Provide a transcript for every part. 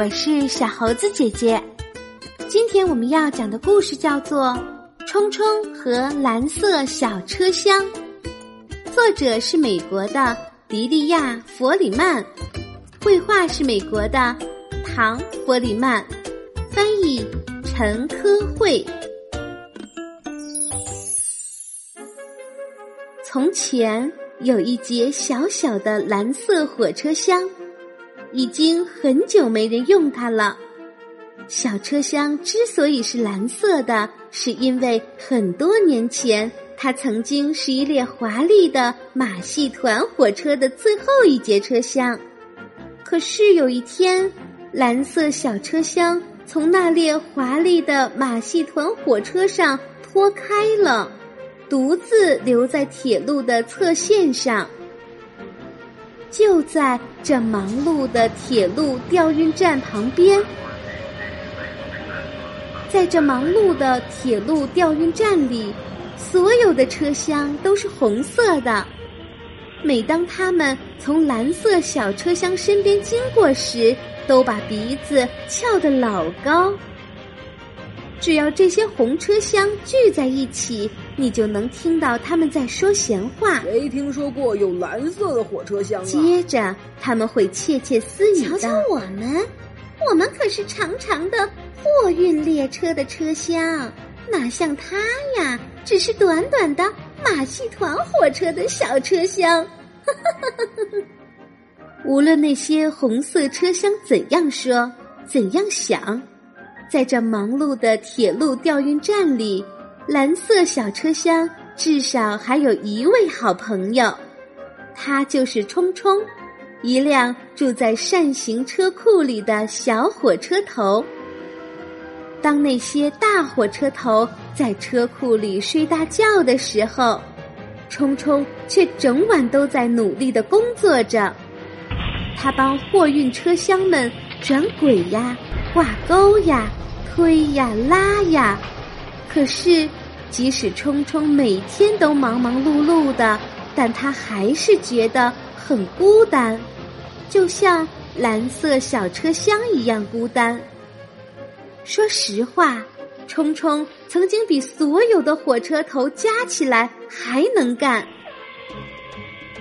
我是小猴子姐姐。今天我们要讲的故事叫做《冲冲和蓝色小车厢》，作者是美国的迪利亚·弗里曼，绘画是美国的唐·弗里曼，翻译陈科慧。从前有一节小小的蓝色火车厢。已经很久没人用它了。小车厢之所以是蓝色的，是因为很多年前它曾经是一列华丽的马戏团火车的最后一节车厢。可是有一天，蓝色小车厢从那列华丽的马戏团火车上脱开了，独自留在铁路的侧线上。就在这忙碌的铁路调运站旁边，在这忙碌的铁路调运站里，所有的车厢都是红色的。每当他们从蓝色小车厢身边经过时，都把鼻子翘得老高。只要这些红车厢聚在一起，你就能听到他们在说闲话。没听说过有蓝色的火车厢啊！接着他们会窃窃私语瞧瞧我们，我们可是长长的货运列车的车厢，哪像他呀，只是短短的马戏团火车的小车厢。无论那些红色车厢怎样说，怎样想。在这忙碌的铁路调运站里，蓝色小车厢至少还有一位好朋友，他就是冲冲，一辆住在扇形车库里的小火车头。当那些大火车头在车库里睡大觉的时候，冲冲却整晚都在努力的工作着。他帮货运车厢们转轨呀，挂钩呀。推呀拉呀，可是即使冲冲每天都忙忙碌碌的，但他还是觉得很孤单，就像蓝色小车厢一样孤单。说实话，冲冲曾经比所有的火车头加起来还能干。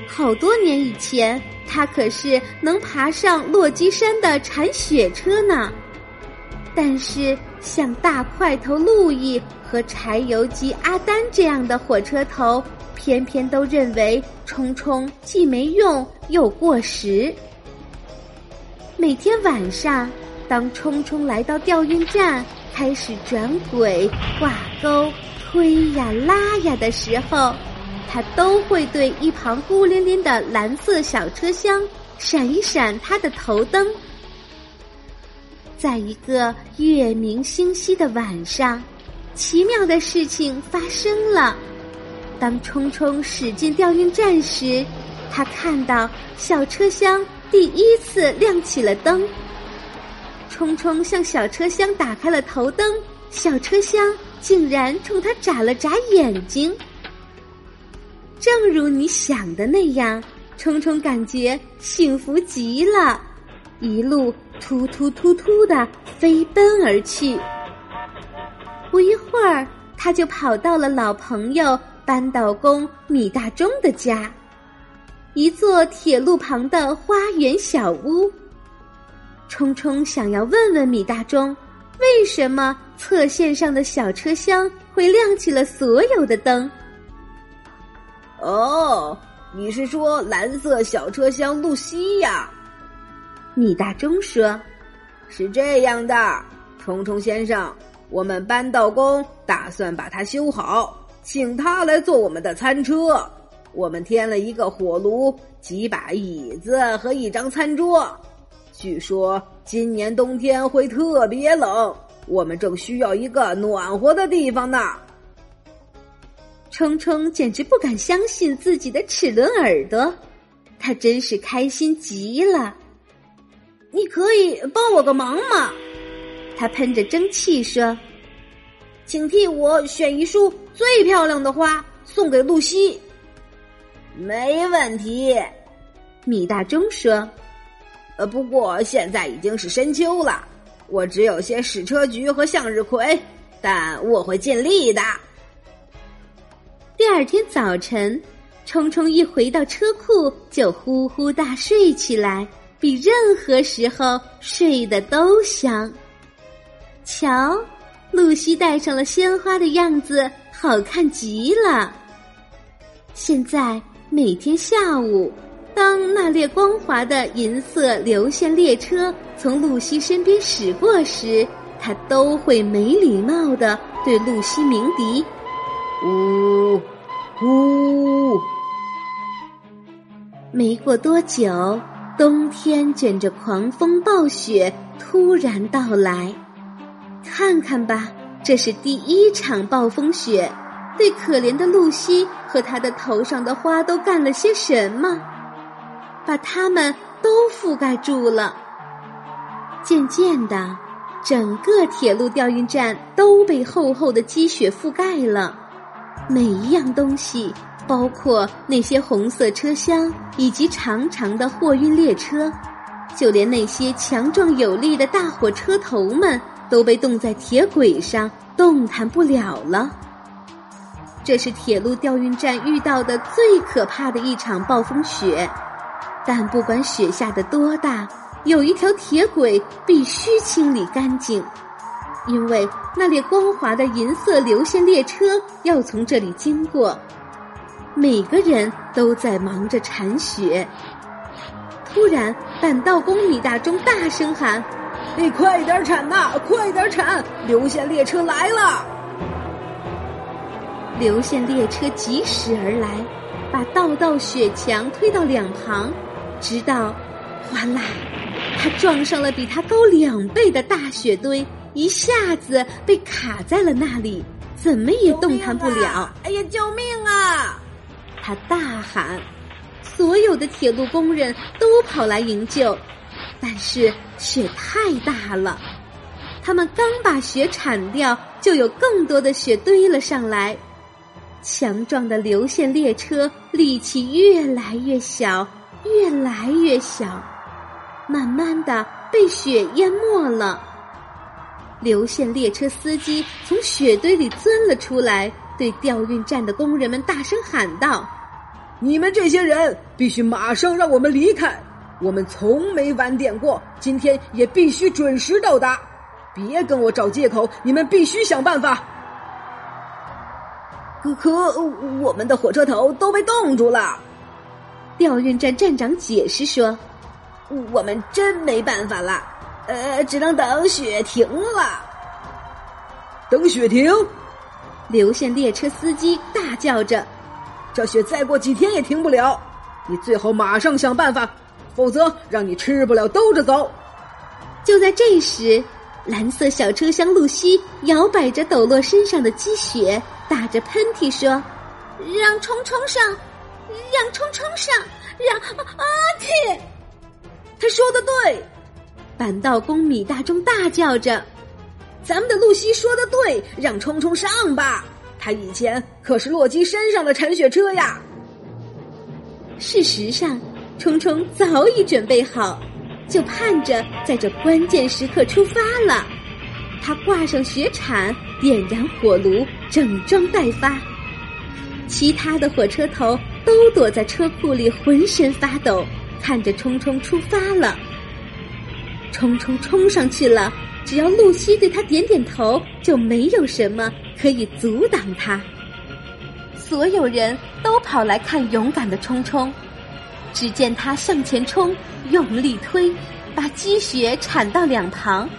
好多年以前，他可是能爬上落基山的铲雪车呢。但是，像大块头路易和柴油机阿丹这样的火车头，偏偏都认为冲冲既没用又过时。每天晚上，当冲冲来到调运站，开始转轨、挂钩、推呀拉呀的时候，他都会对一旁孤零零的蓝色小车厢闪一闪他的头灯。在一个月明星稀的晚上，奇妙的事情发生了。当冲冲驶进调运站时，他看到小车厢第一次亮起了灯。冲冲向小车厢打开了头灯，小车厢竟然冲他眨了眨眼睛。正如你想的那样，冲冲感觉幸福极了，一路。突突突突的飞奔而去，不一会儿，他就跑到了老朋友扳道工米大钟的家，一座铁路旁的花园小屋。冲冲想要问问米大钟，为什么侧线上的小车厢会亮起了所有的灯？哦，你是说蓝色小车厢露西呀？米大钟说：“是这样的，冲冲先生，我们扳道工打算把它修好，请他来做我们的餐车。我们添了一个火炉、几把椅子和一张餐桌。据说今年冬天会特别冷，我们正需要一个暖和的地方呢。”冲冲简直不敢相信自己的齿轮耳朵，他真是开心极了。你可以帮我个忙吗？他喷着蒸汽说：“请替我选一束最漂亮的花送给露西。”没问题，米大钟说：“呃，不过现在已经是深秋了，我只有些矢车菊和向日葵，但我会尽力的。第二天早晨，冲冲一回到车库就呼呼大睡起来，比任何时候睡得都香。瞧，露西戴上了鲜花的样子，好看极了。现在每天下午，当那列光滑的银色流线列车从露西身边驶过时，他都会没礼貌的对露西鸣笛。呜呜！没过多久，冬天卷着狂风暴雪突然到来。看看吧，这是第一场暴风雪，对可怜的露西和她的头上的花都干了些什么？把它们都覆盖住了。渐渐的，整个铁路调运站都被厚厚的积雪覆盖了。每一样东西，包括那些红色车厢以及长长的货运列车，就连那些强壮有力的大火车头们，都被冻在铁轨上，动弹不了了。这是铁路调运站遇到的最可怕的一场暴风雪。但不管雪下的多大，有一条铁轨必须清理干净。因为那列光滑的银色流线列车要从这里经过，每个人都在忙着铲雪。突然，板道工李大忠大声喊：“你快点铲呐，快点铲！流线列车来了！”流线列车疾驶而来，把道道雪墙推到两旁，直到，哗啦，它撞上了比它高两倍的大雪堆。一下子被卡在了那里，怎么也动弹不了。哎呀，救命啊！他大喊，所有的铁路工人都跑来营救，但是雪太大了，他们刚把雪铲掉，就有更多的雪堆了上来。强壮的流线列车力气越来越小，越来越小，慢慢的被雪淹没了。流线列车司机从雪堆里钻了出来，对调运站的工人们大声喊道：“你们这些人必须马上让我们离开！我们从没晚点过，今天也必须准时到达！别跟我找借口，你们必须想办法！”可可，我们的火车头都被冻住了。调运站站长解释说：“我们真没办法了。”呃，只能等雪停了。等雪停，流线列车司机大叫着：“这雪再过几天也停不了！你最好马上想办法，否则让你吃不了兜着走。”就在这时，蓝色小车厢露西摇摆着抖落身上的积雪，打着喷嚏说：“让冲冲上，让冲冲上，让阿嚏！”他说的对。板道工米大中大叫着：“咱们的露西说的对，让冲冲上吧！他以前可是洛基身上的铲雪车呀。”事实上，冲冲早已准备好，就盼着在这关键时刻出发了。他挂上雪铲，点燃火炉，整装待发。其他的火车头都躲在车库里，浑身发抖，看着冲冲出发了。冲冲冲上去了！只要露西对他点点头，就没有什么可以阻挡他。所有人都跑来看勇敢的冲冲。只见他向前冲，用力推，把积雪铲到两旁。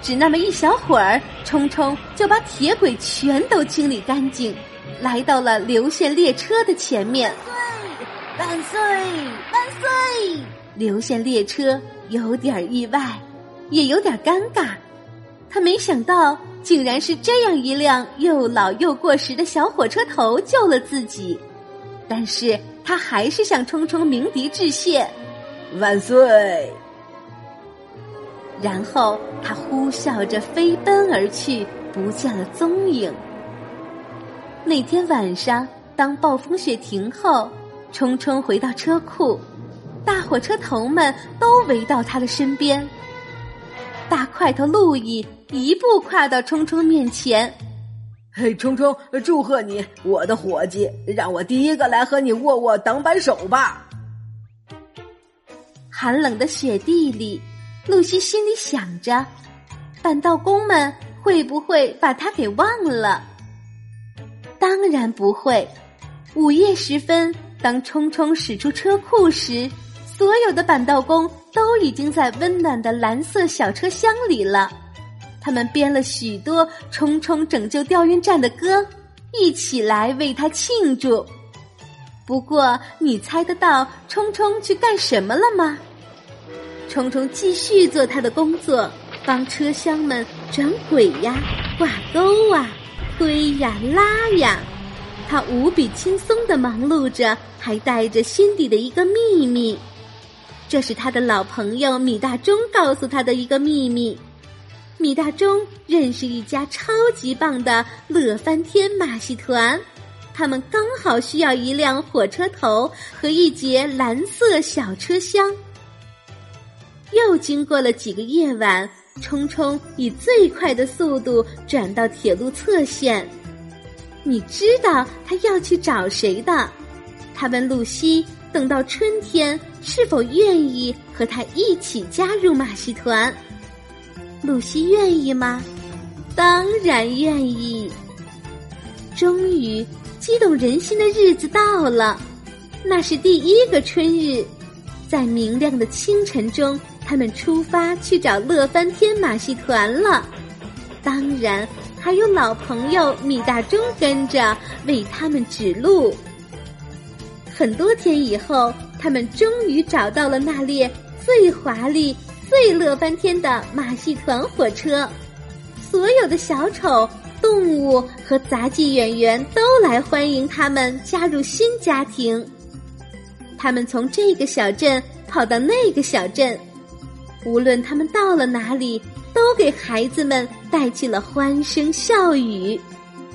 只那么一小会儿，冲冲就把铁轨全都清理干净，来到了流线列车的前面。万岁！万岁！万岁！流线列车。有点意外，也有点尴尬。他没想到，竟然是这样一辆又老又过时的小火车头救了自己。但是他还是向冲冲鸣笛致谢，万岁！然后他呼啸着飞奔而去，不见了踪影。那天晚上，当暴风雪停后，冲冲回到车库。大火车头们都围到他的身边。大块头路易一步跨到冲冲面前，嘿，冲冲，祝贺你，我的伙计，让我第一个来和你握握挡板手吧。寒冷的雪地里，露西心里想着，板道工们会不会把他给忘了？当然不会。午夜时分，当冲冲驶出车库时，所有的板道工都已经在温暖的蓝色小车厢里了。他们编了许多冲冲拯救调运站的歌，一起来为他庆祝。不过，你猜得到冲冲去干什么了吗？冲冲继续做他的工作，帮车厢们转轨呀、挂钩啊、推呀、拉呀。他无比轻松的忙碌着，还带着心底的一个秘密。这是他的老朋友米大钟告诉他的一个秘密。米大钟认识一家超级棒的乐翻天马戏团，他们刚好需要一辆火车头和一节蓝色小车厢。又经过了几个夜晚，冲冲以最快的速度转到铁路侧线。你知道他要去找谁的？他问露西：“等到春天，是否愿意和他一起加入马戏团？”露西愿意吗？当然愿意。终于，激动人心的日子到了，那是第一个春日，在明亮的清晨中，他们出发去找乐翻天马戏团了。当然。还有老朋友米大钟跟着为他们指路。很多天以后，他们终于找到了那列最华丽、最乐翻天的马戏团火车。所有的小丑、动物和杂技演员都来欢迎他们加入新家庭。他们从这个小镇跑到那个小镇，无论他们到了哪里。都给孩子们带去了欢声笑语，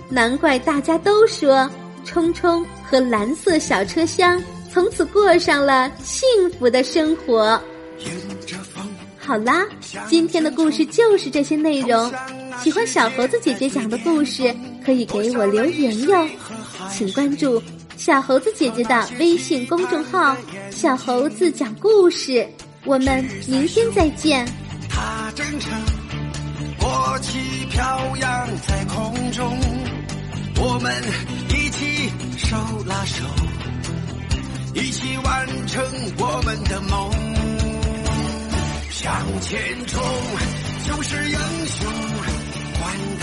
难怪大家都说冲冲和蓝色小车厢从此过上了幸福的生活。好啦，今天的故事就是这些内容。喜欢小猴子姐姐讲的故事，可以给我留言哟。请关注小猴子姐姐的微信公众号“小猴子讲故事”。我们明天再见。真诚，国旗飘扬在空中，我们一起手手，一起完成我们的梦。向前冲，就是英雄，管他。